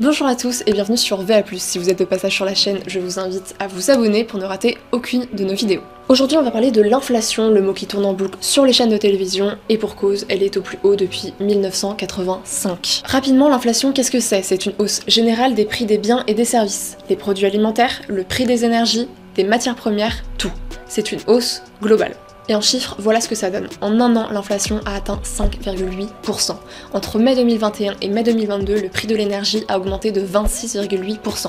Bonjour à tous et bienvenue sur VA+. Si vous êtes de passage sur la chaîne, je vous invite à vous abonner pour ne rater aucune de nos vidéos. Aujourd'hui, on va parler de l'inflation, le mot qui tourne en boucle sur les chaînes de télévision, et pour cause, elle est au plus haut depuis 1985. Rapidement, l'inflation, qu'est-ce que c'est? C'est une hausse générale des prix des biens et des services, les produits alimentaires, le prix des énergies, des matières premières, tout. C'est une hausse globale. Et en chiffres, voilà ce que ça donne. En un an, l'inflation a atteint 5,8%. Entre mai 2021 et mai 2022, le prix de l'énergie a augmenté de 26,8%.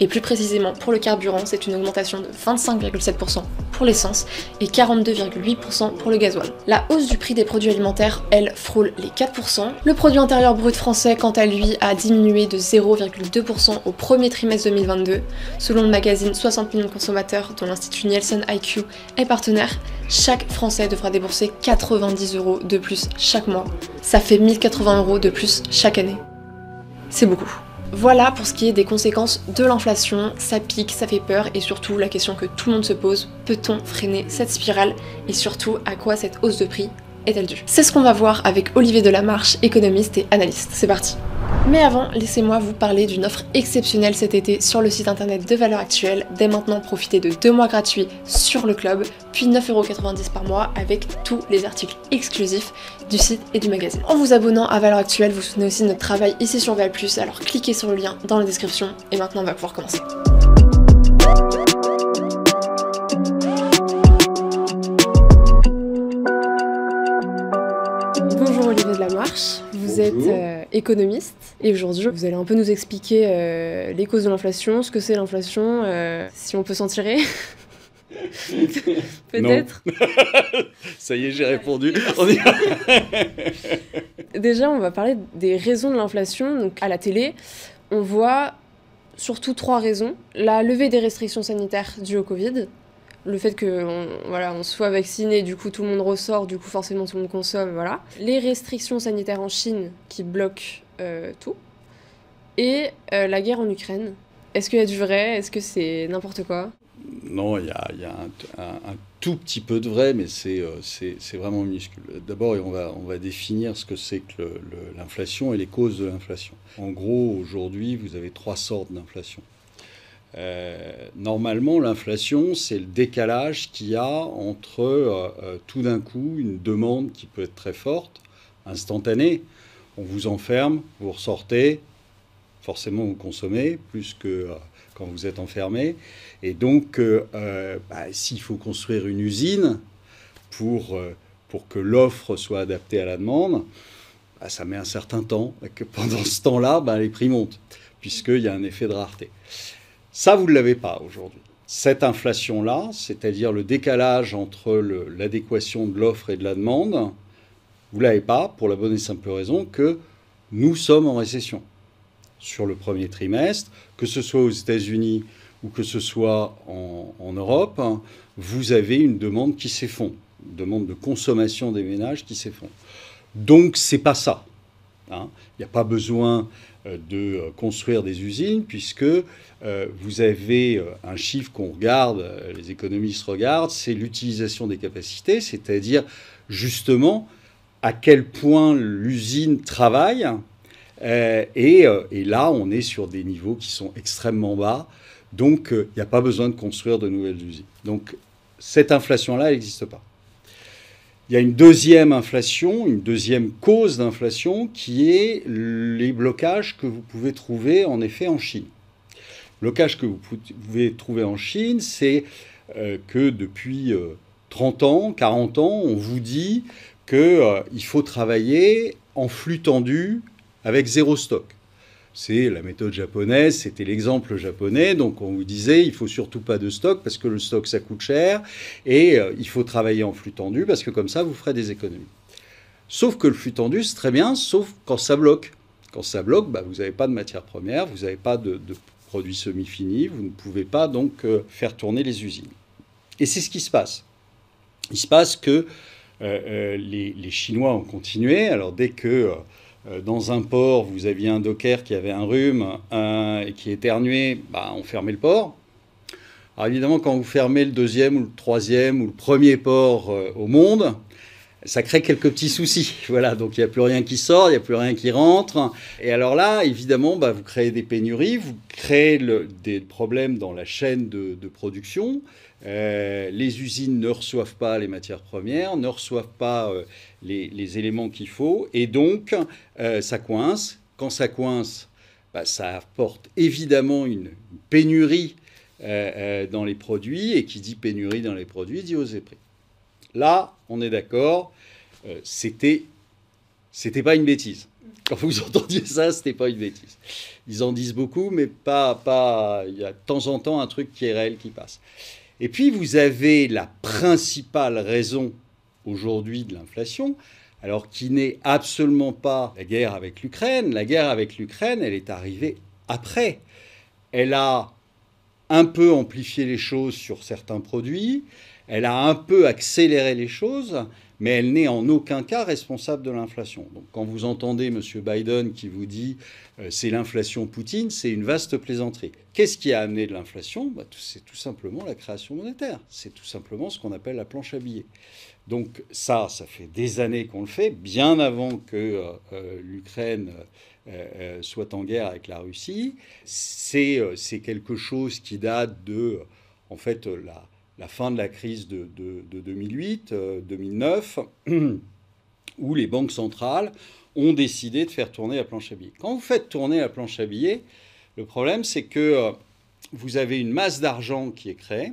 Et plus précisément, pour le carburant, c'est une augmentation de 25,7% pour l'essence et 42,8% pour le gasoil. La hausse du prix des produits alimentaires, elle, frôle les 4%. Le produit intérieur brut français, quant à lui, a diminué de 0,2% au premier trimestre 2022. Selon le magazine 60 millions de consommateurs, dont l'Institut Nielsen IQ est partenaire, chaque Français devra débourser 90 euros de plus chaque mois. Ça fait 1080 euros de plus chaque année. C'est beaucoup. Voilà pour ce qui est des conséquences de l'inflation, ça pique, ça fait peur et surtout la question que tout le monde se pose, peut-on freiner cette spirale? Et surtout à quoi cette hausse de prix C'est ce qu'on va voir avec Olivier Delamarche, économiste et analyste. C'est parti mais avant, laissez-moi vous parler d'une offre exceptionnelle cet été sur le site internet de Valeurs Actuelles. Dès maintenant, profitez de deux mois gratuits sur le club, puis 9,90€ par mois avec tous les articles exclusifs du site et du magazine. En vous abonnant à Valeurs Actuelles, vous soutenez aussi notre travail ici sur Val+, alors cliquez sur le lien dans la description et maintenant on va pouvoir commencer. Marche, vous êtes euh, économiste et aujourd'hui vous allez un peu nous expliquer euh, les causes de l'inflation, ce que c'est l'inflation, euh, si on peut s'en tirer. Peut-être. Ça y est, j'ai répondu. Déjà, on va parler des raisons de l'inflation. Donc, à la télé, on voit surtout trois raisons. La levée des restrictions sanitaires dues au Covid, le fait que on, voilà, on soit vacciné, du coup tout le monde ressort, du coup forcément tout le monde consomme, voilà. Les restrictions sanitaires en Chine qui bloquent euh, tout. Et euh, la guerre en Ukraine. Est-ce qu'il y a du vrai? Est-ce que c'est n'importe quoi? Non, il y a, y a un, tout petit peu de vrai, mais c'est euh, vraiment minuscule. D'abord, on va, on va définir ce que c'est que l'inflation et les causes de l'inflation. En gros, aujourd'hui, vous avez trois sortes d'inflation. Euh, normalement, l'inflation, c'est le décalage qu'il y a entre euh, euh, tout d'un coup une demande qui peut être très forte, instantanée. On vous enferme, vous ressortez, forcément vous consommez plus que quand vous êtes enfermé. Et donc, bah, s'il faut construire une usine pour, pour que l'offre soit adaptée à la demande, bah, ça met un certain temps. Et que pendant ce temps-là, bah, les prix montent, puisqu'il y a un effet de rareté. Ça, vous ne l'avez pas aujourd'hui. Cette inflation-là, c'est-à-dire le décalage entre l'adéquation de l'offre et de la demande, vous ne l'avez pas pour la bonne et simple raison que nous sommes en récession sur le premier trimestre, que ce soit aux États-Unis ou que ce soit en, Europe, vous avez une demande qui s'effondre, une demande de consommation des ménages qui s'effondre. Donc c'est pas ça. Hein. Il n'y a pas besoin de construire des usines, puisque euh, vous avez euh, un chiffre qu'on regarde, les économistes regardent, c'est l'utilisation des capacités, c'est-à-dire justement à quel point l'usine travaille. Et, et, là, on est sur des niveaux qui sont extrêmement bas, donc il n'y a pas besoin de construire de nouvelles usines. Donc cette inflation-là, n'existe pas. Il y a une deuxième inflation, une deuxième cause d'inflation qui est les blocages que vous pouvez trouver en effet en Chine. Le blocage que vous pouvez trouver en Chine, c'est euh, que depuis 30 euh, ans, 40 ans, on vous dit qu'il euh, faut travailler en flux tendu avec zéro stock c'est la méthode japonaise, c'était l'exemple japonais. Donc on vous disait, il faut surtout pas de stock parce que le stock ça coûte cher et euh, il faut travailler en flux tendu parce que comme ça vous ferez des économies. Sauf que le flux tendu c'est très bien, sauf quand ça bloque. Quand ça bloque, bah, vous n'avez pas de matière première, vous n'avez pas de, produits semi-finis, vous ne pouvez pas donc euh, faire tourner les usines. Et c'est ce qui se passe. Il se passe que euh, les, les, Chinois ont continué. Alors dès que dans un port, vous aviez un docker qui avait un rhume et qui éternuait, bah, on fermait le port. Alors évidemment, quand vous fermez le deuxième ou le troisième ou le premier port euh, au monde, ça crée quelques petits soucis. Voilà, donc il n'y a plus rien qui sort, il n'y a plus rien qui rentre. Et alors là, évidemment, bah, vous créez des pénuries, vous créez des problèmes dans la chaîne de, production. Euh, les usines ne reçoivent pas les matières premières, ne reçoivent pas euh, les, éléments qu'il faut, et donc euh, ça coince. Quand ça coince, bah, ça apporte évidemment une pénurie dans les produits, et qui dit pénurie dans les produits dit hausse des prix. Là, on est d'accord, euh, c'était, c'était pas une bêtise. Quand vous entendiez ça, c'était pas une bêtise. Ils en disent beaucoup, mais pas, pas. Il y a de temps en temps un truc qui est réel qui passe. Et puis vous avez la principale raison aujourd'hui de l'inflation, alors qui n'est absolument pas la guerre avec l'Ukraine. La guerre avec l'Ukraine, elle est arrivée après. Elle a un peu amplifié les choses sur certains produits, elle a un peu accéléré les choses, mais elle n'est en aucun cas responsable de l'inflation. Donc quand vous entendez M. Biden qui vous dit euh, c'est l'inflation Poutine, c'est une vaste plaisanterie. Qu'est-ce qui a amené de l'inflation? Bah, C'est tout simplement la création monétaire. C'est tout simplement ce qu'on appelle la planche à billets. Donc ça, ça fait des années qu'on le fait, bien avant que euh, euh, l'Ukraine soit en guerre avec la Russie. C'est quelque chose qui date de, en fait, la la fin de la crise de, 2008-2009, euh, où les banques centrales ont décidé de faire tourner la planche à billets. Quand vous faites tourner la planche à billets, le problème c'est que euh, vous avez une masse d'argent qui est créée,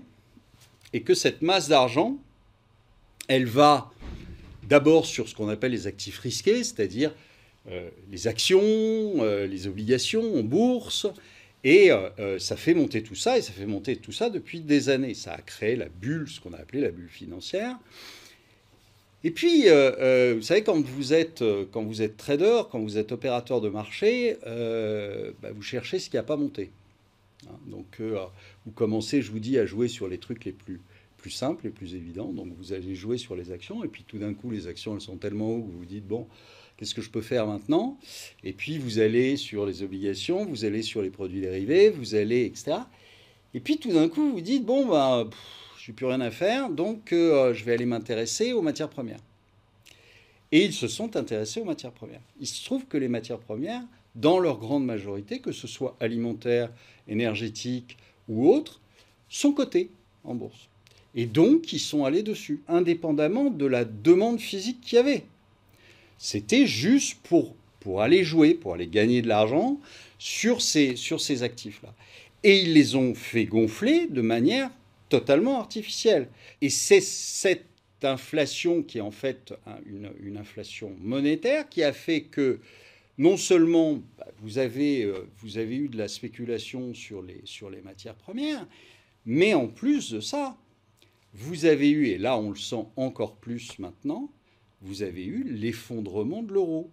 et que cette masse d'argent, elle va d'abord sur ce qu'on appelle les actifs risqués, c'est-à-dire euh, les actions, les obligations en bourse, et euh, euh, ça fait monter tout ça, et ça fait monter tout ça depuis des années. Ça a créé la bulle, ce qu'on a appelé la bulle financière. Et puis, euh, vous savez, quand vous, êtes, quand vous êtes trader, quand vous êtes opérateur de marché, bah, vous cherchez ce qui n'a pas monté. Hein, donc, vous commencez, je vous dis, à jouer sur les trucs les plus, plus simples, les plus évidents. Donc, vous allez jouer sur les actions, et puis tout d'un coup, les actions, elles sont tellement haut que vous vous dites, bon, Qu'est-ce que je peux faire maintenant? Et puis vous allez sur les obligations, vous allez sur les produits dérivés, vous allez, etc. Et puis tout d'un coup, vous dites, bon, ben, je n'ai plus rien à faire, donc euh, je vais aller m'intéresser aux matières premières. Et ils se sont intéressés aux matières premières. Il se trouve que les matières premières, dans leur grande majorité, que ce soit alimentaire, énergétique ou autres, sont cotées en bourse. Et donc, ils sont allés dessus, indépendamment de la demande physique qu'il y avait. C'était juste pour, pour aller jouer, pour aller gagner de l'argent sur ces, sur ces actifs-là. Et ils les ont fait gonfler de manière totalement artificielle. Et c'est cette inflation qui est en fait une, une, inflation monétaire qui a fait que non seulement bah, vous, avez, euh, vous avez eu de la spéculation sur les, sur les matières premières, mais en plus de ça, vous avez eu, et là on le sent encore plus maintenant, vous avez eu l'effondrement de l'euro.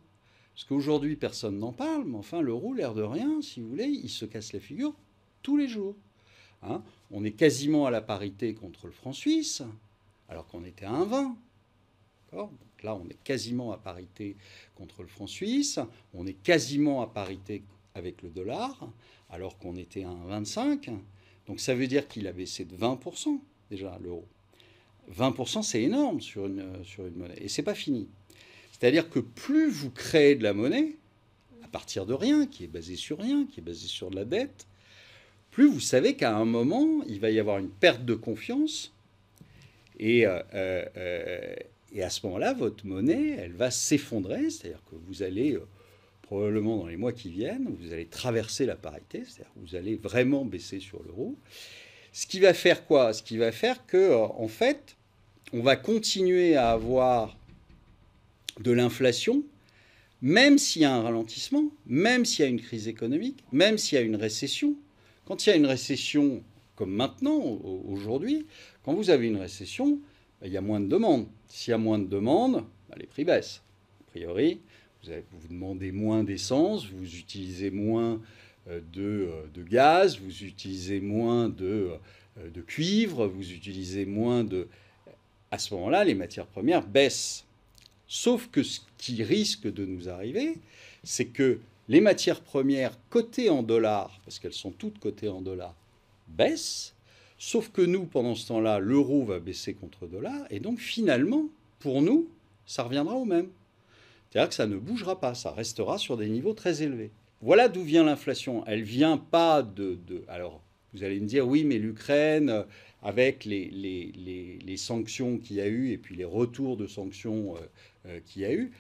Parce qu'aujourd'hui, personne n'en parle, mais enfin, l'euro, l'air de rien, si vous voulez, il se casse la figure tous les jours. Hein? on est quasiment à la parité contre le franc suisse, alors qu'on était à 1,20. Donc là, on est quasiment à parité contre le franc suisse, on est quasiment à parité avec le dollar, alors qu'on était à 1,25. Donc ça veut dire qu'il a baissé de 20% déjà l'euro. 20%, c'est énorme sur une, sur une monnaie. Et c'est pas fini. C'est-à-dire que plus vous créez de la monnaie, à partir de rien, qui est basée sur rien, qui est basée sur de la dette, plus vous savez qu'à un moment, il va y avoir une perte de confiance. Et, euh, euh, et à ce moment-là, votre monnaie, elle va s'effondrer. C'est-à-dire que vous allez, euh, probablement dans les mois qui viennent, vous allez traverser la parité. C'est-à-dire vous allez vraiment baisser sur l'euro. Ce qui va faire quoi? Ce qui va faire que, en fait, on va continuer à avoir de l'inflation, même s'il y a un ralentissement, même s'il y a une crise économique, même s'il y a une récession. Quand il y a une récession, comme maintenant, aujourd'hui, quand vous avez une récession, ben, il y a moins de demandes. S'il y a moins de demandes, ben, les prix baissent. A priori, vous, demandez moins d'essence, vous utilisez moins euh, de, euh, de, gaz, vous utilisez moins de, euh, de cuivre, vous utilisez moins de à ce moment-là, les matières premières baissent. Sauf que ce qui risque de nous arriver, c'est que les matières premières cotées en dollars, parce qu'elles sont toutes cotées en dollars, baissent, sauf que nous, pendant ce temps-là, l'euro va baisser contre dollar, et donc finalement, pour nous, ça reviendra au même. C'est-à-dire que ça ne bougera pas, ça restera sur des niveaux très élevés. Voilà d'où vient l'inflation. Elle vient pas de, Alors, vous allez me dire, oui, mais l'Ukraine, avec les, sanctions qu'il y a eu et puis les retours de sanctions euh, euh, qu'il y a eu,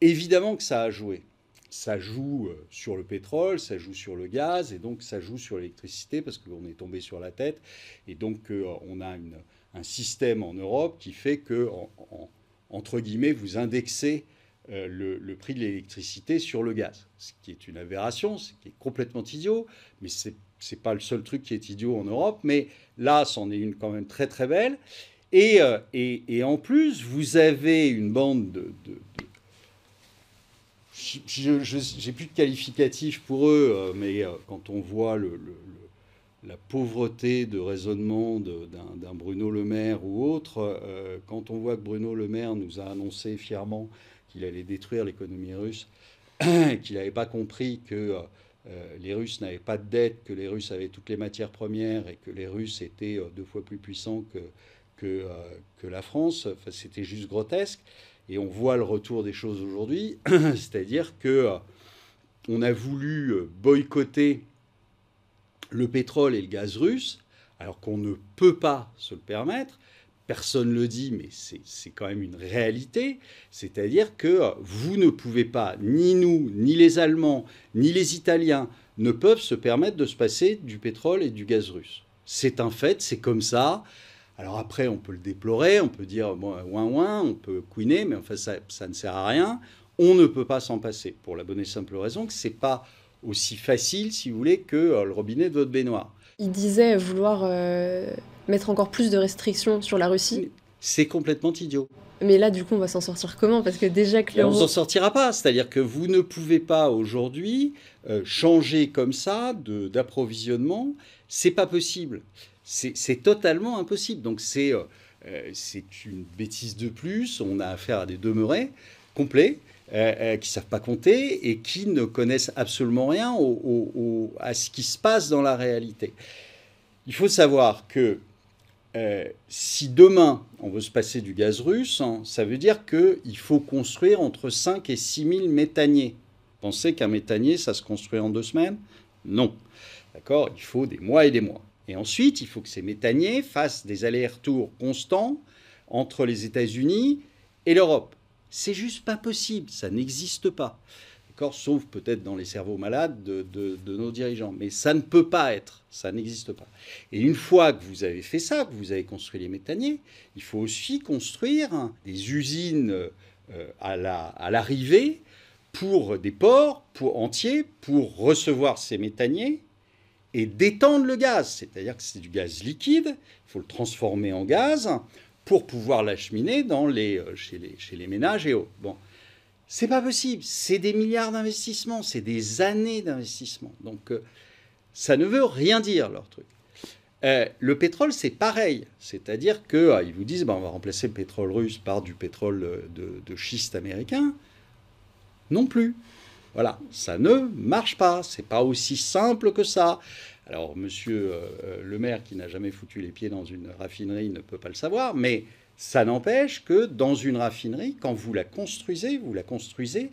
évidemment que ça a joué. Ça joue euh, sur le pétrole, ça joue sur le gaz, et donc ça joue sur l'électricité parce qu'on est tombé sur la tête. Et donc, on a un système en Europe qui fait que, entre guillemets, vous indexez euh, le, prix de l'électricité sur le gaz, ce qui est une aberration, ce qui est complètement idiot, mais ce n'est pas le seul truc qui est idiot en Europe, mais là, c'en est une quand même très très belle. Et, euh, et, en plus, vous avez une bande de... je n'ai plus de qualificatif pour eux, euh, mais quand on voit le, la pauvreté de raisonnement d'un Bruno Le Maire ou autre, quand on voit que Bruno Le Maire nous a annoncé fièrement qu'il allait détruire l'économie russe, qu'il n'avait pas compris que euh, les Russes n'avaient pas de dette, que les Russes avaient toutes les matières premières et que les Russes étaient euh, deux fois plus puissants que, euh, que la France. Enfin, C'était juste grotesque. Et on voit le retour des choses aujourd'hui, c'est-à-dire que on a voulu boycotter le pétrole et le gaz russe, alors qu'on ne peut pas se le permettre, personne ne le dit, mais c'est quand même une réalité, c'est-à-dire que vous ne pouvez pas, ni nous, ni les Allemands, ni les Italiens, ne peuvent se permettre de se passer du pétrole et du gaz russe. C'est un fait, c'est comme ça. Alors après, on peut le déplorer, on peut dire bon, ouin ouin, on peut couiner, mais enfin ça, ça, ne sert à rien. On ne peut pas s'en passer, pour la bonne et simple raison que c'est pas aussi facile, si vous voulez, que euh, le robinet de votre baignoire. Il disait vouloir euh, mettre encore plus de restrictions sur la Russie. C'est complètement idiot. Mais là, du coup, on va s'en sortir comment? Parce que déjà que On s'en sortira pas. C'est-à-dire que vous ne pouvez pas aujourd'hui euh, changer comme ça d'approvisionnement. C'est pas possible. C'est totalement impossible. Donc c'est euh, c'est une bêtise de plus. On a affaire à des demeurés complets. Euh, qui ne savent pas compter et qui ne connaissent absolument rien à ce qui se passe dans la réalité. Il faut savoir que euh, si demain on veut se passer du gaz russe, hein, ça veut dire qu'il faut construire entre 5 et 6 000 méthaniers. Pensez qu'un méthanier, ça se construit en deux semaines? Non. D'accord? Il faut des mois et des mois. Et ensuite, il faut que ces méthaniers fassent des allers-retours constants entre les États-Unis et l'Europe. C'est juste pas possible, ça n'existe pas. Sauf peut-être dans les cerveaux malades de, nos dirigeants. Mais ça ne peut pas être, ça n'existe pas. Et une fois que vous avez fait ça, que vous avez construit les méthaniers, il faut aussi construire des usines euh, à l'arrivée pour des ports pour, entiers pour recevoir ces méthaniers et détendre le gaz. C'est-à-dire que c'est du gaz liquide, il faut le transformer en gaz pour pouvoir l'acheminer euh, chez, les, chez les ménages et autres. Bon. C'est pas possible. C'est des milliards d'investissements, c'est des années d'investissement. Donc, euh, ça ne veut rien dire, leur truc. Euh, le pétrole, c'est pareil. C'est-à-dire qu'ils euh, vous disent bah, on va remplacer le pétrole russe par du pétrole de, schiste américain. Non plus. Voilà, ça ne marche pas. C'est pas aussi simple que ça. Alors, monsieur le maire, qui n'a jamais foutu les pieds dans une raffinerie, ne peut pas le savoir, mais ça n'empêche que dans une raffinerie, quand vous la construisez, vous la construisez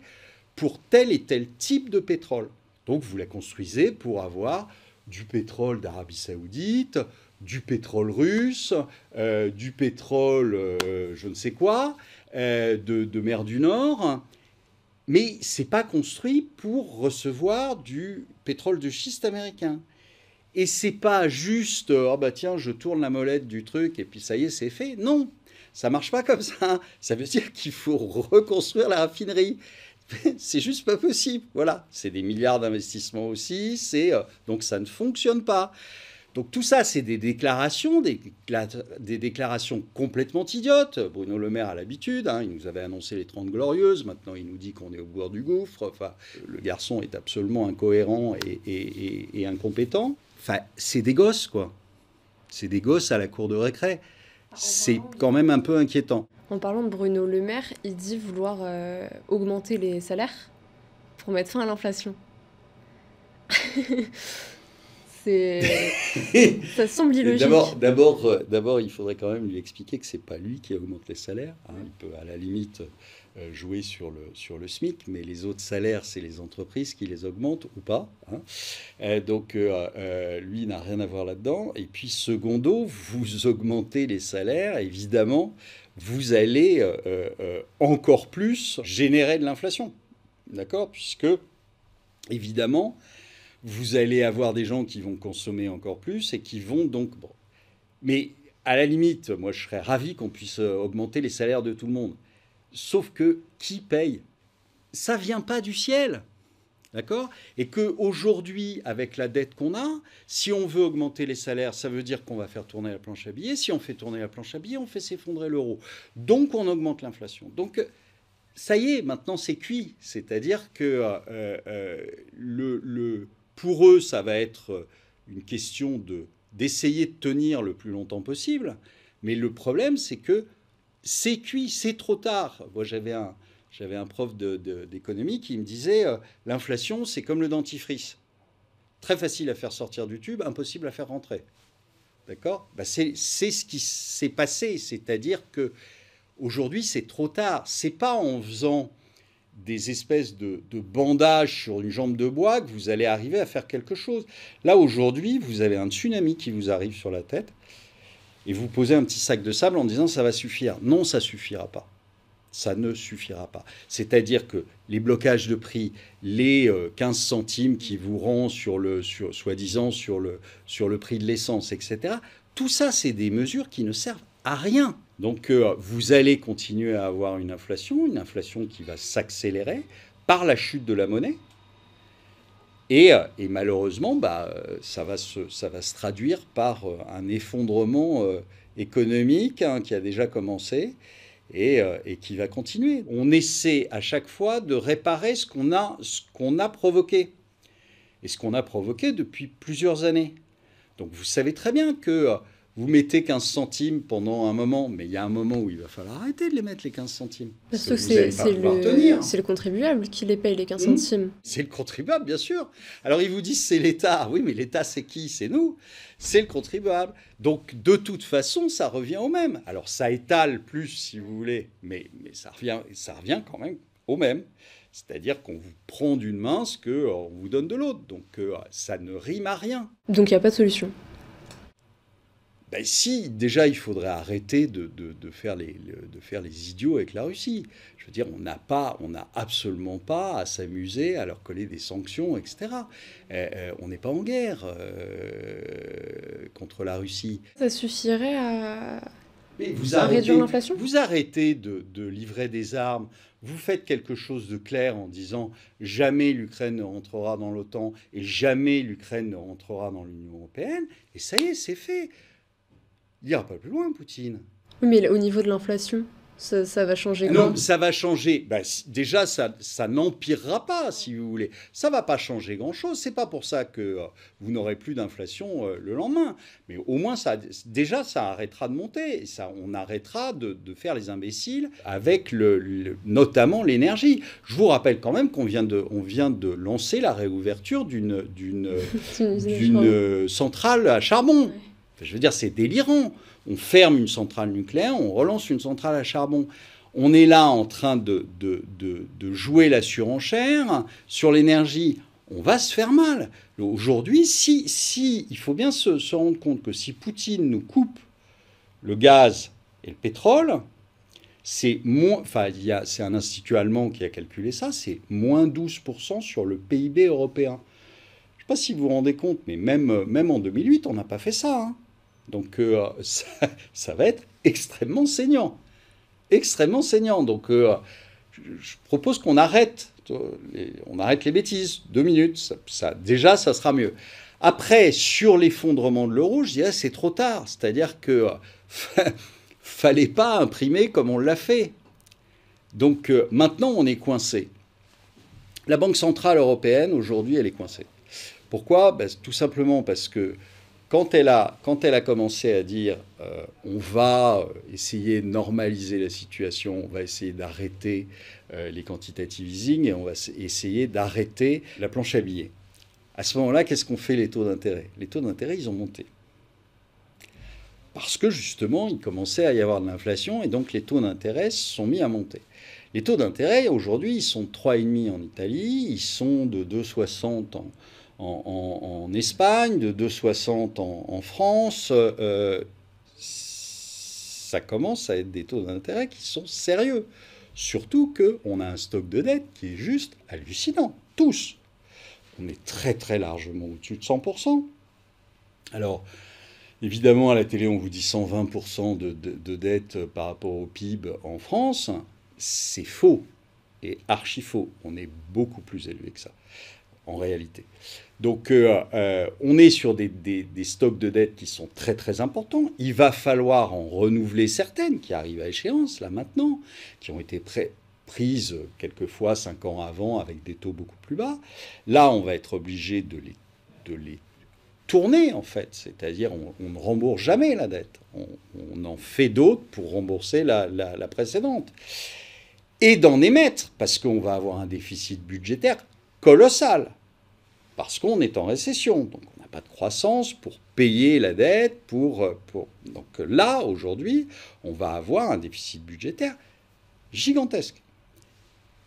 pour tel et tel type de pétrole. Donc vous la construisez pour avoir du pétrole d'Arabie saoudite, du pétrole russe, euh, du pétrole euh, je ne sais quoi, euh, de, mer du Nord. Mais c'est pas construit pour recevoir du pétrole de schiste américain. Et c'est pas juste, ah bah tiens, je tourne la molette du truc et puis ça y est, c'est fait. Non, ça marche pas comme ça. Ça veut dire qu'il faut reconstruire la raffinerie. C'est juste pas possible. Voilà, c'est des milliards d'investissements aussi. C'est euh, donc ça ne fonctionne pas. Donc tout ça, c'est des déclarations, des, déclarations complètement idiotes. Bruno Le Maire a l'habitude, hein, il nous avait annoncé les 30 glorieuses, maintenant il nous dit qu'on est au bord du gouffre. Enfin, le garçon est absolument incohérent et, et incompétent. Enfin, c'est des gosses, quoi. C'est des gosses à la cour de récré c'est quand même un peu inquiétant. En parlant de Bruno Le Maire, il dit vouloir euh, augmenter les salaires pour mettre fin à l'inflation. ça semble illogique. D'abord, d'abord, euh, d'abord, il faudrait quand même lui expliquer que c'est pas lui qui augmente les salaires. Hein. Il peut à la limite jouer sur le, sur le SMIC, mais les autres salaires, c'est les entreprises qui les augmentent ou pas. Hein. Euh, donc, lui n'a rien à voir là-dedans. Et puis, secondo, vous augmentez les salaires, évidemment, vous allez encore plus générer de l'inflation. D'accord? Puisque, évidemment, vous allez avoir des gens qui vont consommer encore plus et qui vont donc... Mais à la limite, moi je serais ravi qu'on puisse euh, augmenter les salaires de tout le monde. Sauf que qui paye? Ça vient pas du ciel. D'accord? Et qu'aujourd'hui, avec la dette qu'on a, si on veut augmenter les salaires, ça veut dire qu'on va faire tourner la planche à billets. Si on fait tourner la planche à billets, on fait s'effondrer l'euro. Donc on augmente l'inflation. Donc ça y est, maintenant c'est cuit. C'est-à-dire que euh, euh, pour eux, ça va être une question de d'essayer de tenir le plus longtemps possible. Mais le problème, c'est que c'est cuit, c'est trop tard. Moi, j'avais un, j'avais un prof d'économie qui me disait euh, l'inflation, c'est comme le dentifrice. Très facile à faire sortir du tube, impossible à faire rentrer. D'accord? Bah, c'est, ce qui s'est passé. C'est-à-dire que aujourd'hui, c'est trop tard. C'est pas en faisant des espèces de, bandages sur une jambe de bois que vous allez arriver à faire quelque chose. Là, aujourd'hui, vous avez un tsunami qui vous arrive sur la tête et vous posez un petit sac de sable en disant ça va suffire. Non, ça suffira pas. Ça ne suffira pas. C'est-à-dire que les blocages de prix, les 15 euh, centimes qui vous rend sur le, sur, soi-disant sur le, sur le prix de l'essence, etc., tout ça, c'est des mesures qui ne servent à rien. Donc euh, vous allez continuer à avoir une inflation, une inflation qui va s'accélérer par la chute de la monnaie. Et, euh, malheureusement, bah, ça, va se, ça va se traduire par euh, un effondrement économique hein, qui a déjà commencé et, et, qui va continuer. On essaie à chaque fois de réparer ce qu'on a provoqué. Et ce qu'on a provoqué depuis plusieurs années. Donc vous savez très bien que vous mettez 15 centimes pendant un moment, mais il y a un moment où il va falloir arrêter de les mettre, les 15 centimes. Parce, que, c'est le, le, contribuable qui les paye, les 15 mmh. centimes. C'est le contribuable, bien sûr. Alors ils vous disent c'est l'État. Oui, mais l'État, c'est qui? C'est nous. C'est le contribuable. Donc de toute façon, ça revient au même. Alors ça étale plus, si vous voulez, mais, mais ça, revient, ça revient quand même au même. C'est-à-dire qu'on vous prend d'une main ce qu'on euh, vous donne de l'autre. Donc euh, ça ne rime à rien. Donc il n'y a pas de solution ben si, déjà, il faudrait arrêter de, faire les, de faire les idiots avec la Russie. Je veux dire, on n'a pas, on n'a absolument pas à s'amuser à leur coller des sanctions, etc. Euh, euh, on n'est pas en guerre euh, contre la Russie. Ça suffirait à, vous arrêtez, réduire l'inflation? Vous arrêtez de, de, livrer des armes, vous faites quelque chose de clair en disant jamais l'Ukraine ne rentrera dans l'OTAN et jamais l'Ukraine ne rentrera dans l'Union européenne, et ça y est, c'est fait. Il n'ira pas plus loin, Poutine. mais au niveau de l'inflation, ça, va changer Non, ça va changer. Ben, déjà, ça, ça n'empirera pas, si vous voulez. Ça va pas changer grand-chose. C'est pas pour ça que euh, vous n'aurez plus d'inflation euh, le lendemain. Mais au moins, ça, déjà, ça arrêtera de monter. Et ça, on arrêtera de, faire les imbéciles avec le, notamment l'énergie. Je vous rappelle quand même qu'on vient de, on vient de lancer la réouverture d'une, d'une, d'une centrale à charbon. Je veux dire, c'est délirant. On ferme une centrale nucléaire, on relance une centrale à charbon. On est là en train de, de, jouer la surenchère sur l'énergie. On va se faire mal. Aujourd'hui, si, si, il faut bien se, rendre compte que si Poutine nous coupe le gaz et le pétrole, c'est moins, enfin, c'est un institut allemand qui a calculé ça, c'est moins 12% sur le PIB européen. Je ne sais pas si vous vous rendez compte, mais même, même en 2008, on n'a pas fait ça. Hein. Donc euh, ça, va être extrêmement saignant. Extrêmement saignant. Donc euh, je, propose qu'on arrête, on arrête les bêtises. Deux minutes, ça, déjà ça sera mieux. Après, sur l'effondrement de l'euro, je dirais c'est trop tard. C'est-à-dire que fallait pas imprimer comme on l'a fait. Donc euh, maintenant, on est coincé. La Banque centrale européenne, aujourd'hui, elle est coincée. Pourquoi? Ben, Tout simplement parce que quand elle a, commencé à dire euh, on va essayer de normaliser la situation, on va essayer d'arrêter euh, les quantitative easing et on va essayer d'arrêter la planche à billets. À ce moment-là, qu'est-ce qu'on fait les taux d'intérêt? Les taux d'intérêt, ils ont monté. Parce que justement, il commençait à y avoir de l'inflation et donc les taux d'intérêt se sont mis à monter. Les taux d'intérêt, aujourd'hui, ils sont de 3,5 en Italie, ils sont de 2,60 en, en, Espagne, de 2,60 en, France. Euh, ça commence à être des taux d'intérêt qui sont sérieux. Surtout qu'on a un stock de dette qui est juste hallucinant. Tous. On est très très largement au-dessus de 100%. Alors, évidemment, à la télé, on vous dit 120% de, de, dette par rapport au PIB en France. C'est faux et archi faux. On est beaucoup plus élevé que ça, en réalité. Donc, euh, euh, on est sur des, stocks de dette qui sont très très importants. Il va falloir en renouveler certaines qui arrivent à échéance, là maintenant, qui ont été prises quelquefois cinq ans avant avec des taux beaucoup plus bas. Là, on va être obligé de les, tourner, en fait. C'est-à-dire, on, ne rembourse jamais la dette. On, en fait d'autres pour rembourser la, précédente. Et d'en émettre, parce qu'on va avoir un déficit budgétaire colossal. Parce qu'on est en récession. Donc, on n'a pas de croissance pour payer la dette. Pour, pour... Donc là, aujourd'hui, on va avoir un déficit budgétaire gigantesque.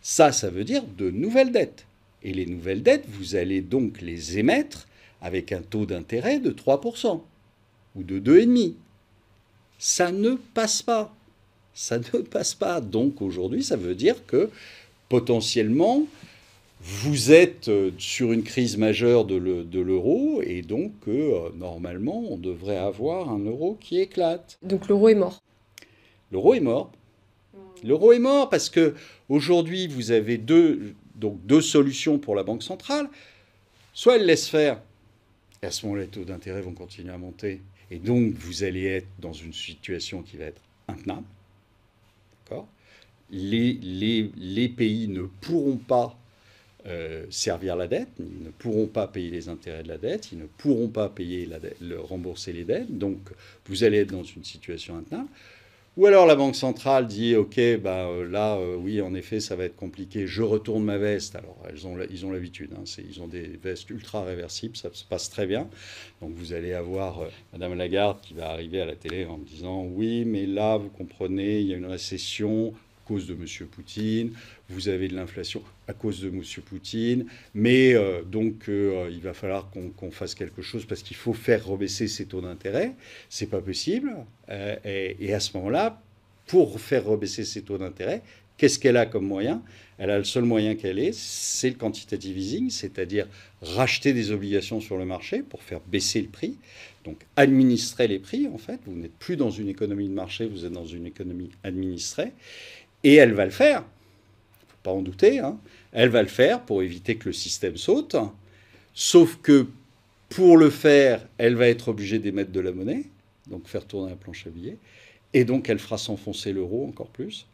Ça, ça veut dire de nouvelles dettes. Et les nouvelles dettes, vous allez donc les émettre avec un taux d'intérêt de 3% ou de 2,5%. Ça ne passe pas. Ça ne passe pas. Donc aujourd'hui, ça veut dire que potentiellement, vous êtes euh, sur une crise majeure de l'euro et donc euh, normalement, on devrait avoir un euro qui éclate. Donc l'euro est mort. L'euro est mort. L'euro est mort parce que aujourd'hui, vous avez deux, donc deux solutions pour la Banque centrale. Soit elle laisse faire, et à ce moment-là, les taux d'intérêt vont continuer à monter. Et donc, vous allez être dans une situation qui va être intenable. D'accord? Les, les, les, pays ne pourront pas euh, servir la dette, ils ne pourront pas payer les intérêts de la dette, ils ne pourront pas payer la le, rembourser les dettes. Donc, vous allez être dans une situation intenable. Ou alors la Banque centrale dit ok, bah, là, euh, oui, en effet, ça va être compliqué, je retourne ma veste. Alors, elles ont, ils ont l'habitude, hein, ils ont des vestes ultra réversibles, ça se passe très bien. Donc, vous allez avoir euh, Madame Lagarde qui va arriver à la télé en disant oui, mais là, vous comprenez, il y a une récession, cause de M. Poutine, vous avez de l'inflation à cause de M. Poutine, mais euh, donc euh, il va falloir qu'on fasse quelque chose parce qu'il faut faire rebaisser ces taux d'intérêt. C'est pas possible. Euh, et, à ce moment-là, pour faire rebaisser ces taux d'intérêt, qu'est-ce qu'elle a comme moyen? Elle a le seul moyen qu'elle ait, c'est le quantitative easing, c'est-à-dire racheter des obligations sur le marché pour faire baisser le prix. Donc administrer les prix, en fait. Vous n'êtes plus dans une économie de marché, vous êtes dans une économie administrée. Et elle va le faire, faut pas en douter, hein. elle va le faire pour éviter que le système saute, sauf que pour le faire, elle va être obligée d'émettre de la monnaie, donc faire tourner la planche à billets, et donc elle fera s'enfoncer l'euro encore plus.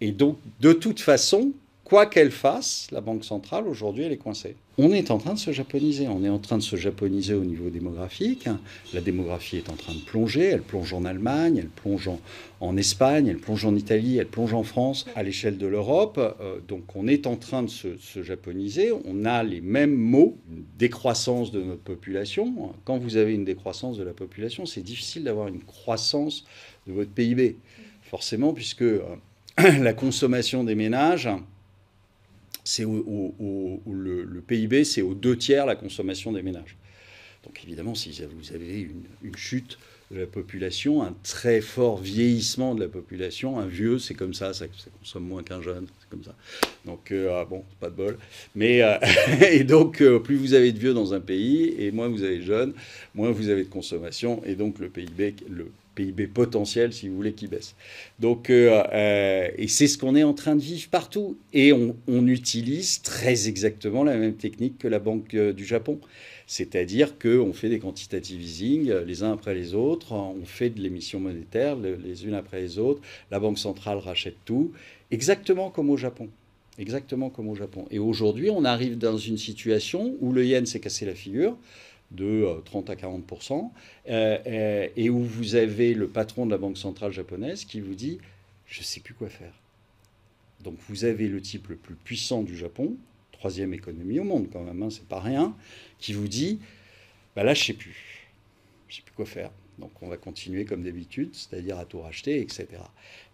Et donc, de toute façon, quoi qu'elle fasse, la Banque centrale, aujourd'hui, elle est coincée on est en train de se japoniser. On est en train de se japoniser au niveau démographique. La démographie est en train de plonger. Elle plonge en Allemagne, elle plonge en, Espagne, elle plonge en Italie, elle plonge en France, à l'échelle de l'Europe. Euh, donc on est en train de se, japoniser. On a les mêmes mots, décroissance de notre population. Quand vous avez une décroissance de la population, c'est difficile d'avoir une croissance de votre PIB. Forcément, puisque euh, la consommation des ménages c'est au, le, PIB, c'est aux deux tiers la consommation des ménages. Donc évidemment, si vous avez une, chute de la population, un très fort vieillissement de la population, un vieux, c'est comme ça, ça, consomme moins qu'un jeune, c'est comme ça. Donc euh, ah bon, pas de bol. Mais euh, et donc euh, plus vous avez de vieux dans un pays et moins vous avez de jeunes, moins vous avez de consommation et donc le PIB, le PIB potentiel, si vous voulez, qui baisse. Donc, euh, euh, et c'est ce qu'on est en train de vivre partout. Et on, utilise très exactement la même technique que la Banque euh, du Japon. C'est-à-dire qu'on fait des quantitative easing les uns après les autres, on fait de l'émission monétaire les unes après les autres, la Banque centrale rachète tout, exactement comme au Japon. Exactement comme au Japon. Et aujourd'hui, on arrive dans une situation où le yen s'est cassé la figure de 30 euh, à 40% euh, euh, et où vous avez le patron de la Banque centrale japonaise qui vous dit je ne sais plus quoi faire. Donc vous avez le type le plus puissant du Japon, troisième économie au monde quand même, hein, c'est pas rien, qui vous dit, bah là je sais plus, je sais plus quoi faire. Donc on va continuer comme d'habitude, c'est-à-dire à tout racheter, etc.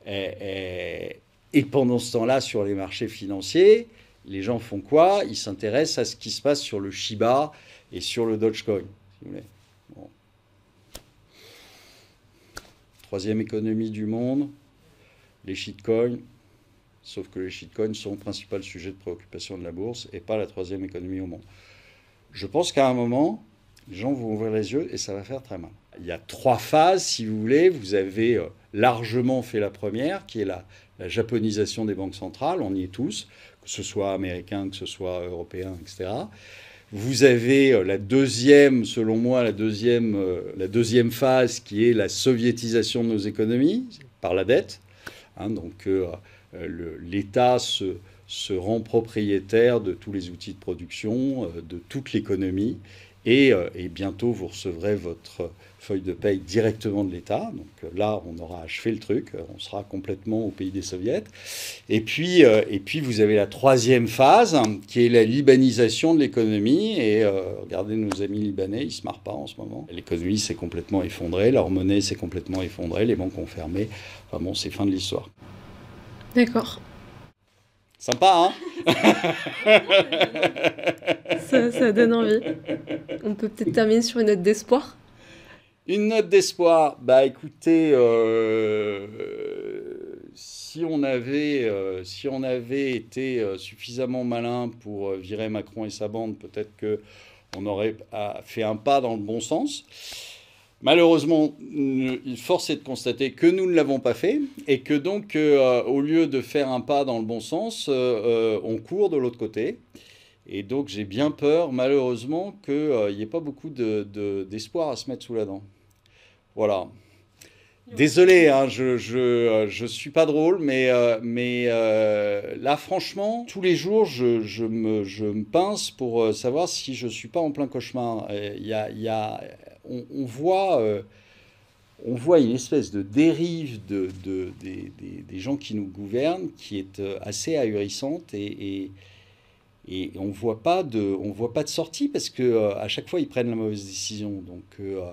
Et, pendant ce temps-là, sur les marchés financiers, les gens font quoi? Ils s'intéressent à ce qui se passe sur le Shiba et sur le Dogecoin. Si. Troisième économie du monde, les shitcoins, sauf que les shitcoins sont le principal sujet de préoccupation de la bourse et pas la troisième économie au monde. Je pense qu'à un moment, les gens vont ouvrir les yeux et ça va faire très mal. Il y a trois phases, si vous voulez. Vous avez euh, largement fait la première, qui est la japonisation des banques centrales. On y est tous, que ce soit américain, que ce soit européen, etc. Vous avez euh, la deuxième, selon moi, la deuxième, euh, la deuxième phase qui est la soviétisation de nos économies par la dette. Hein, donc euh, l'État se, rend propriétaire de tous les outils de production, de toute l'économie. Et, bientôt, vous recevrez votre feuille de paye directement de l'État. Donc euh, là, on aura achevé le truc, euh, on sera complètement au pays des soviets. Et puis, euh, et puis vous avez la troisième phase, qui est la libanisation de l'économie. Et regardez nos amis libanais, ils se marrent pas en ce moment. L'économie s'est complètement effondrée, leur monnaie s'est complètement effondrée, les banques ont fermé. Enfin bon, c'est fin de l'histoire. D'accord. Sympa, hein? Ça, ça donne envie. On peut peut-être terminer sur une note d'espoir? Une note d'espoir. Bah écoutez, euh, si, on avait, euh, si on avait été euh, suffisamment malin pour virer Macron et sa bande, peut-être que on aurait fait un pas dans le bon sens. Malheureusement, force est de constater que nous ne l'avons pas fait et que donc, au lieu de faire un pas dans le bon sens, on court de l'autre côté. Et donc, j'ai bien peur, malheureusement, qu'il n'y ait pas beaucoup d'espoir à se mettre sous la dent. Voilà. Désolé, hein, je, je, je, suis pas drôle, mais, euh, mais euh, là, franchement, tous les jours, je, je, me, me pince pour euh, savoir si je suis pas en plein cauchemar. Y a, y a, on, voit, on voit une espèce de dérive de, de des, des, des, gens qui nous gouvernent qui est assez ahurissante et, et, et on voit voit pas de sortie parce que à chaque fois ils prennent la mauvaise décision. Donc euh,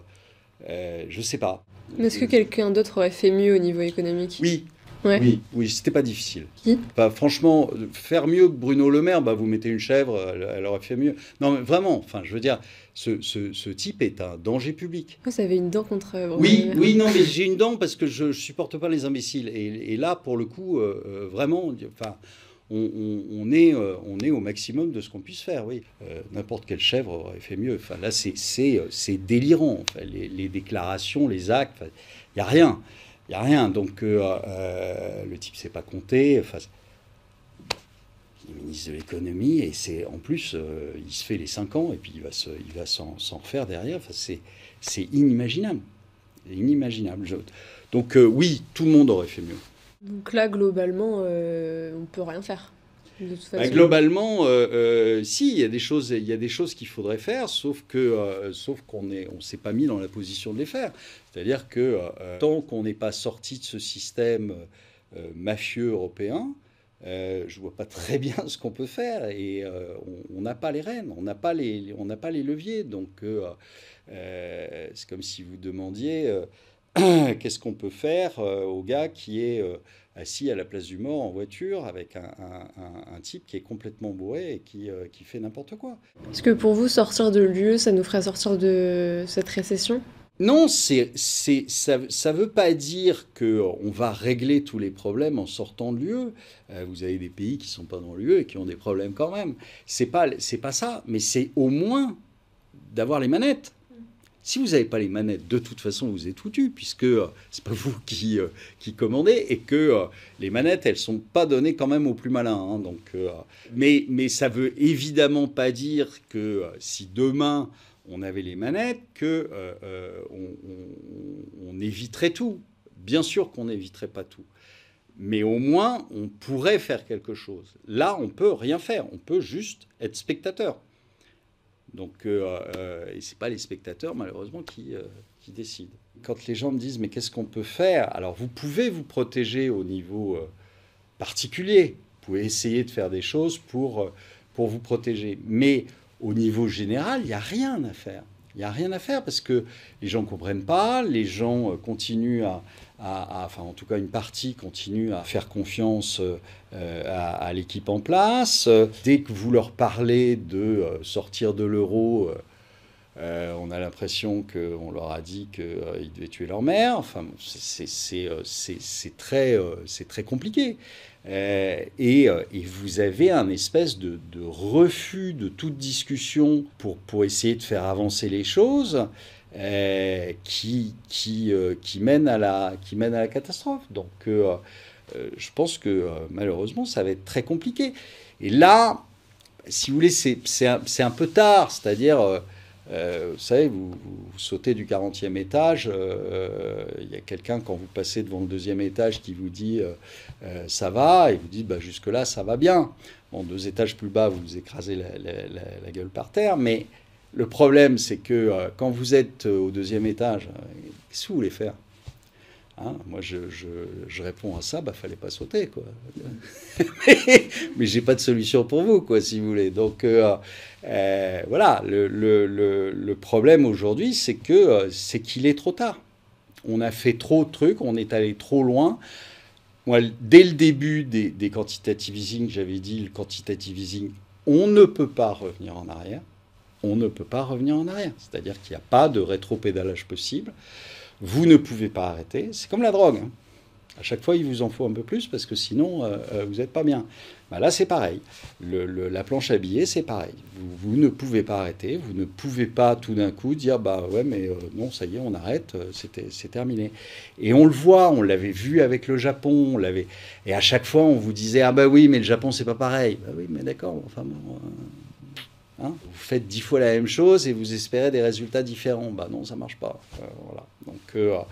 je sais pas. Mais est-ce que quelqu'un d'autre aurait fait mieux au niveau économique? Oui. Oui, oui c'était pas difficile. Qui? Bah, Franchement, faire mieux que Bruno Le Maire, bah, vous mettez une chèvre, elle, aurait fait mieux. Non, mais vraiment, enfin, je veux dire, ce, ce, ce, type est un danger public. Vous avez une dent contre Bruno Oui, Le oui, non, mais j'ai une dent parce que je, je supporte pas les imbéciles. Et, et là, pour le coup, euh, euh vraiment, enfin on, est, euh, on est au maximum de ce qu'on puisse faire, oui. Euh, n'importe quelle chèvre aurait fait mieux. Enfin, là, c'est euh, délirant. les, déclarations, les actes, il n'y a rien. Il n'y a rien. Donc, le type ne sait pas compter. Enfin, il est ministre de l'économie et c'est en plus, il se fait les 5 ans et puis il va s'en s'en refaire derrière. Enfin, c'est inimaginable. Inimaginable. Donc, oui, tout le monde aurait fait mieux. Donc là, globalement, euh, on peut rien faire. Bah, globalement, euh, euh, si, il y a des choses, il y a des choses qu'il faudrait faire, sauf que, sauf qu'on est, on s'est pas mis dans la position de les faire. C'est-à-dire que tant qu'on n'est pas sorti de ce système mafieux européen, je vois pas très bien ce qu'on peut faire et on n'a pas les rênes, on n'a pas les, on n'a pas les leviers. Donc c'est comme si vous demandiez qu'est-ce qu'on peut faire euh, au gars qui est euh, assis à la place du mort en voiture avec un, type qui est complètement bourré et qui, euh, qui fait n'importe quoi? Est-ce que pour vous, sortir de l'UE, ça nous ferait sortir de cette récession? Non, c'est, c'est, ça ne veut pas dire qu'on va régler tous les problèmes en sortant de l'UE. vous avez des pays qui ne sont pas dans l'UE et qui ont des problèmes quand même. Ce n'est pas, c'est pas ça, mais c'est au moins d'avoir les manettes. Si vous n'avez pas les manettes, de toute façon, vous êtes foutu, puisque euh, ce n'est pas vous qui, euh, qui commandez, et que euh, les manettes, elles ne sont pas données quand même aux plus malins. Hein. donc, mais, mais ça veut évidemment pas dire que si demain on avait les manettes, que on, on, éviterait tout. Bien sûr qu'on n'éviterait pas tout. Mais au moins, on pourrait faire quelque chose. Là, on peut rien faire. On peut juste être spectateur. Donc, euh, euh, et pas les spectateurs, malheureusement, qui, euh, qui, décident. Quand les gens me disent, mais qu'est-ce qu'on peut faire? Alors, vous pouvez vous protéger au niveau particulier. Vous pouvez essayer de faire des choses pour, pour vous protéger. Mais au niveau général, il n'y a rien à faire. Il n'y a rien à faire parce que les gens ne comprennent pas, les gens euh, continuent à, enfin en tout cas une partie continue à faire confiance euh, à, l'équipe en place. Dès que vous leur parlez de euh, sortir de l'euro, on a l'impression qu'on leur a dit qu'ils devaient tuer leur mère. Enfin, c'est très, très compliqué. Euh, et, euh, et, vous avez un espèce de, refus de toute discussion pour, essayer de faire avancer les choses euh, qui, mène à la, catastrophe. Donc je pense que malheureusement, ça va être très compliqué. Et là, si vous voulez, c'est un, peu tard, c'est-à-dire vous savez, vous, sautez du 40e étage, il y a quelqu'un quand vous passez devant le deuxième étage qui vous dit euh, ça va, et vous dites bah, jusque-là ça va bien. Bon, deux étages plus bas, vous vous écrasez la, gueule par terre, mais le problème c'est que quand vous êtes au deuxième étage, qu'est-ce que vous voulez faire? Hein, moi, je, réponds à ça, bah, fallait pas sauter, quoi. mais, mais j'ai pas de solution pour vous, quoi, si vous voulez. Donc, euh, euh, voilà, le, le, problème aujourd'hui, c'est que euh, c'est qu'il est trop tard. On a fait trop de trucs, on est allé trop loin. Dès le début des, des quantitative easing, j'avais dit le quantitative easing, on ne peut pas revenir en arrière. On ne peut pas revenir en arrière. C'est-à-dire qu'il n'y a pas de rétro-pédalage possible. Vous ne pouvez pas arrêter. C'est comme la drogue. Hein. À chaque fois, il vous en faut un peu plus parce que sinon, euh, euh, vous n'êtes pas bien. Bah là, c'est pareil. la planche à billets, c'est pareil. Vous, ne pouvez pas arrêter. Vous ne pouvez pas tout d'un coup dire bah ouais, mais euh, non, ça y est, on arrête. c'est terminé. Et on le voit. On l'avait vu avec le Japon. On l'avait. Et à chaque fois, on vous disait ah bah oui, mais le Japon, c'est pas pareil. Bah oui, mais d'accord. Enfin Hein vous faites dix fois la même chose et vous espérez des résultats différents. Bah non, ça marche pas. Euh, voilà. Donc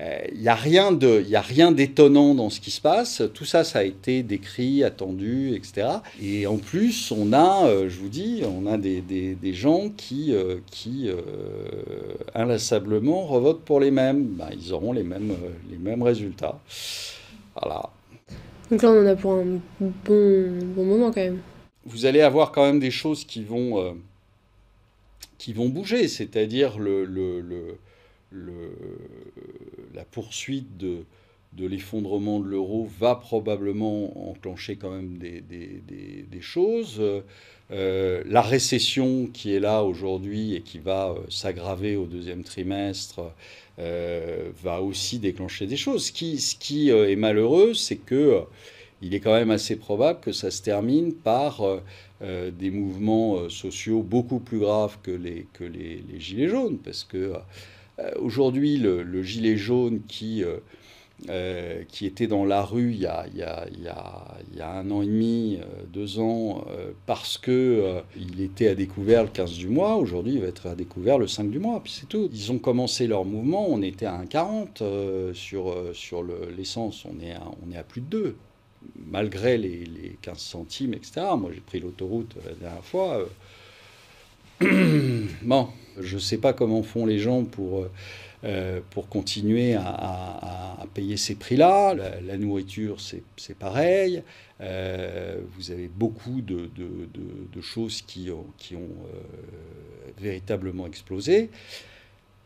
il euh, n'y euh, a rien de, il a rien d'étonnant dans ce qui se passe. Tout ça, ça a été décrit, attendu, etc. Et en plus, on a, je vous dis, on a des, des, des gens qui, qui inlassablement revotent pour les mêmes. Bah, ils auront les mêmes, les mêmes résultats. Voilà. Donc là, on en a pour un bon, bon moment quand même vous allez avoir quand même des choses qui vont, euh, qui vont bouger, c'est-à-dire le, le, le, la poursuite de, l'effondrement de l'euro va probablement enclencher quand même des, choses. Euh, la récession qui est là aujourd'hui et qui va euh, s'aggraver au deuxième trimestre va aussi déclencher des choses. Ce qui, est malheureux, c'est que il est quand même assez probable que ça se termine par euh, euh, des mouvements euh, sociaux beaucoup plus graves que les, que les, gilets jaunes. Parce que aujourd'hui, le, gilet jaune qui, qui était dans la rue il y a, un an et demi, deux ans, parce qu'il il était à découvert le 15 du mois, aujourd'hui il va être à découvert le 5 du mois, puis c'est tout. Ils ont commencé leur mouvement, on était à 1,40 sur, sur l'essence, on, est on est à plus de 2 malgré les, 15 centimes, etc. Moi, j'ai pris l'autoroute la dernière fois. Euh, bon, je ne sais pas comment font les gens pour, euh, pour continuer à, payer ces prix-là. La, nourriture, c'est pareil. Euh, vous avez beaucoup de, choses qui ont, qui ont véritablement explosé.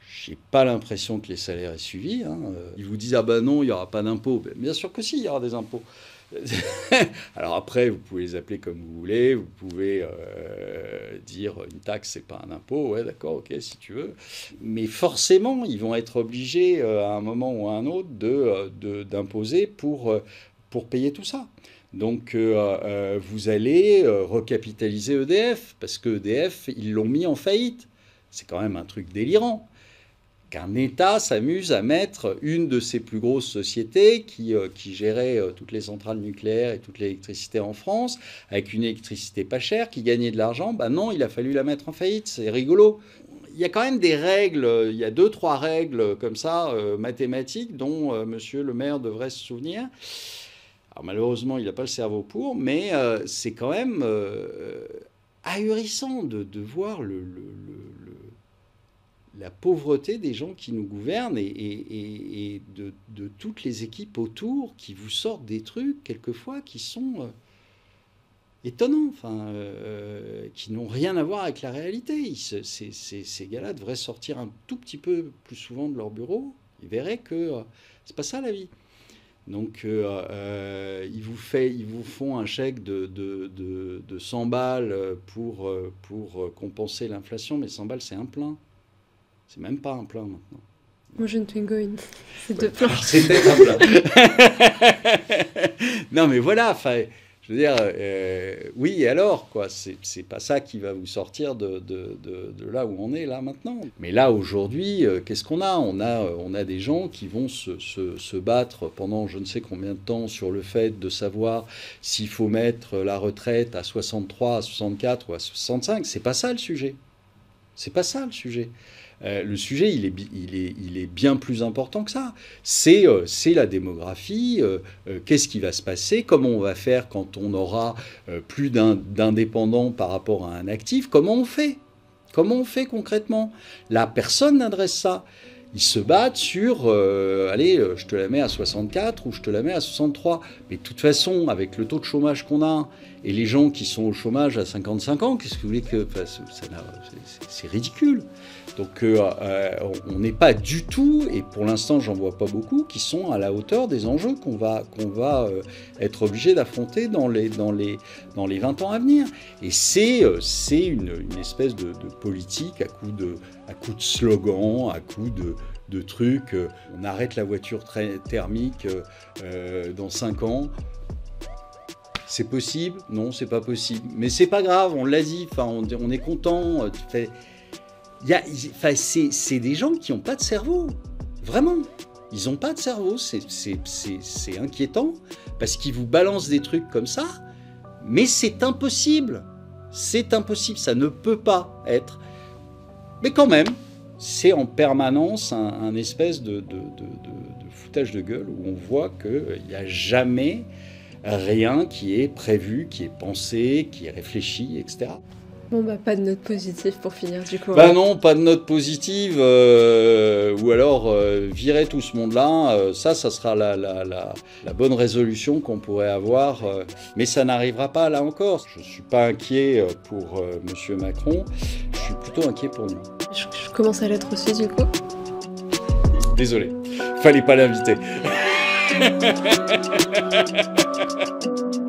J'ai pas l'impression que les salaires aient suivi. Hein. Ils vous disent ah ben non, il n'y aura pas d'impôts. Ben, bien sûr que si, il y aura des impôts. Alors après, vous pouvez les appeler comme vous voulez, vous pouvez euh, dire une taxe, c'est pas un impôt, ouais, d'accord, ok, si tu veux. Mais forcément, ils vont être obligés euh, à un moment ou à un autre d'imposer de, d'imposer pour, euh, pour payer tout ça. Donc vous allez recapitaliser EDF, parce que EDF, ils l'ont mis en faillite. C'est quand même un truc délirant qu'un État s'amuse à mettre une de ses plus grosses sociétés qui, euh, gérait euh, toutes les centrales nucléaires et toute l'électricité en France, avec une électricité pas chère, qui gagnait de l'argent. Ben non, il a fallu la mettre en faillite. C'est rigolo. Il y a quand même des règles, il y a deux, trois règles comme ça, euh, mathématiques, dont monsieur le maire devrait se souvenir. Malheureusement, il n'a pas le cerveau pour, mais c'est quand même ahurissant de, voir le la pauvreté des gens qui nous gouvernent et, de, toutes les équipes autour qui vous sortent des trucs quelquefois qui sont, euh, étonnants, enfin, euh, qui n'ont rien à voir avec la réalité. ces, gars-là devraient sortir un tout petit peu plus souvent de leur bureau. Ils verraient que c'est pas ça la vie. Donc, euh, euh, ils, vous font un chèque de, de, de, 100 balles pour compenser l'inflation, mais 100 balles, c'est un plein. C'est même pas un plein maintenant. Moi, je ne Twingo C'est deux plans. C'était un plein. non, mais voilà, je veux dire, euh, oui, et alors, quoi, c'est pas ça qui va vous sortir de, de, de, là où on est là maintenant. Mais là, aujourd'hui, euh, qu'est-ce qu'on a? On, a on a des gens qui vont se, se, se, battre pendant je ne sais combien de temps sur le fait de savoir s'il faut mettre la retraite à 63, à 64 ou à 65. C'est pas ça le sujet. C'est pas ça le sujet. Euh, le sujet, il est, il, est, il est, bien plus important que ça. C'est euh, la démographie, euh, qu'est-ce qui va se passer, comment on va faire quand on aura plus d'indépendants par rapport à un actif, comment on fait? Comment on fait concrètement? Là, personne n'adresse ça. Ils se battent sur, allez, je te la mets à 64 ou je te la mets à 63. Mais de toute façon, avec le taux de chômage qu'on a et les gens qui sont au chômage à 55 ans, qu'est-ce que vous voulez que... c'est ridicule. Donc euh, euh, on n'est pas du tout, et pour l'instant j'en vois pas beaucoup, qui sont à la hauteur des enjeux qu'on va, qu'on va euh, être obligé d'affronter dans les, dans, les, dans les 20 ans à venir. Et c'est, une, espèce de, politique à coup de, à coup de slogans, à coup de, trucs. on arrête la voiture thermique dans 5 ans. C'est possible? Non, c'est pas possible. Mais c'est pas grave, on l'a dit, enfin, on, on est content c'est des gens qui n'ont pas de cerveau. Vraiment. Ils n'ont pas de cerveau. C'est inquiétant parce qu'ils vous balancent des trucs comme ça. Mais c'est impossible. C'est impossible. Ça ne peut pas être. Mais quand même, c'est en permanence un, espèce de, de, foutage de gueule où on voit qu'il n'y a jamais rien qui est prévu, qui est pensé, qui est réfléchi, etc. Bon, bah, pas de note positive pour finir du coup. Bah non, pas de note positive, euh, ou alors euh, virer tout ce monde-là, euh, ça, ça sera la, la, la, la bonne résolution qu'on pourrait avoir, mais ça n'arrivera pas là encore. Je ne suis pas inquiet pour Monsieur Macron, je suis plutôt inquiet pour nous. Je, je commence à l'être aussi du coup. Désolé, fallait pas l'inviter.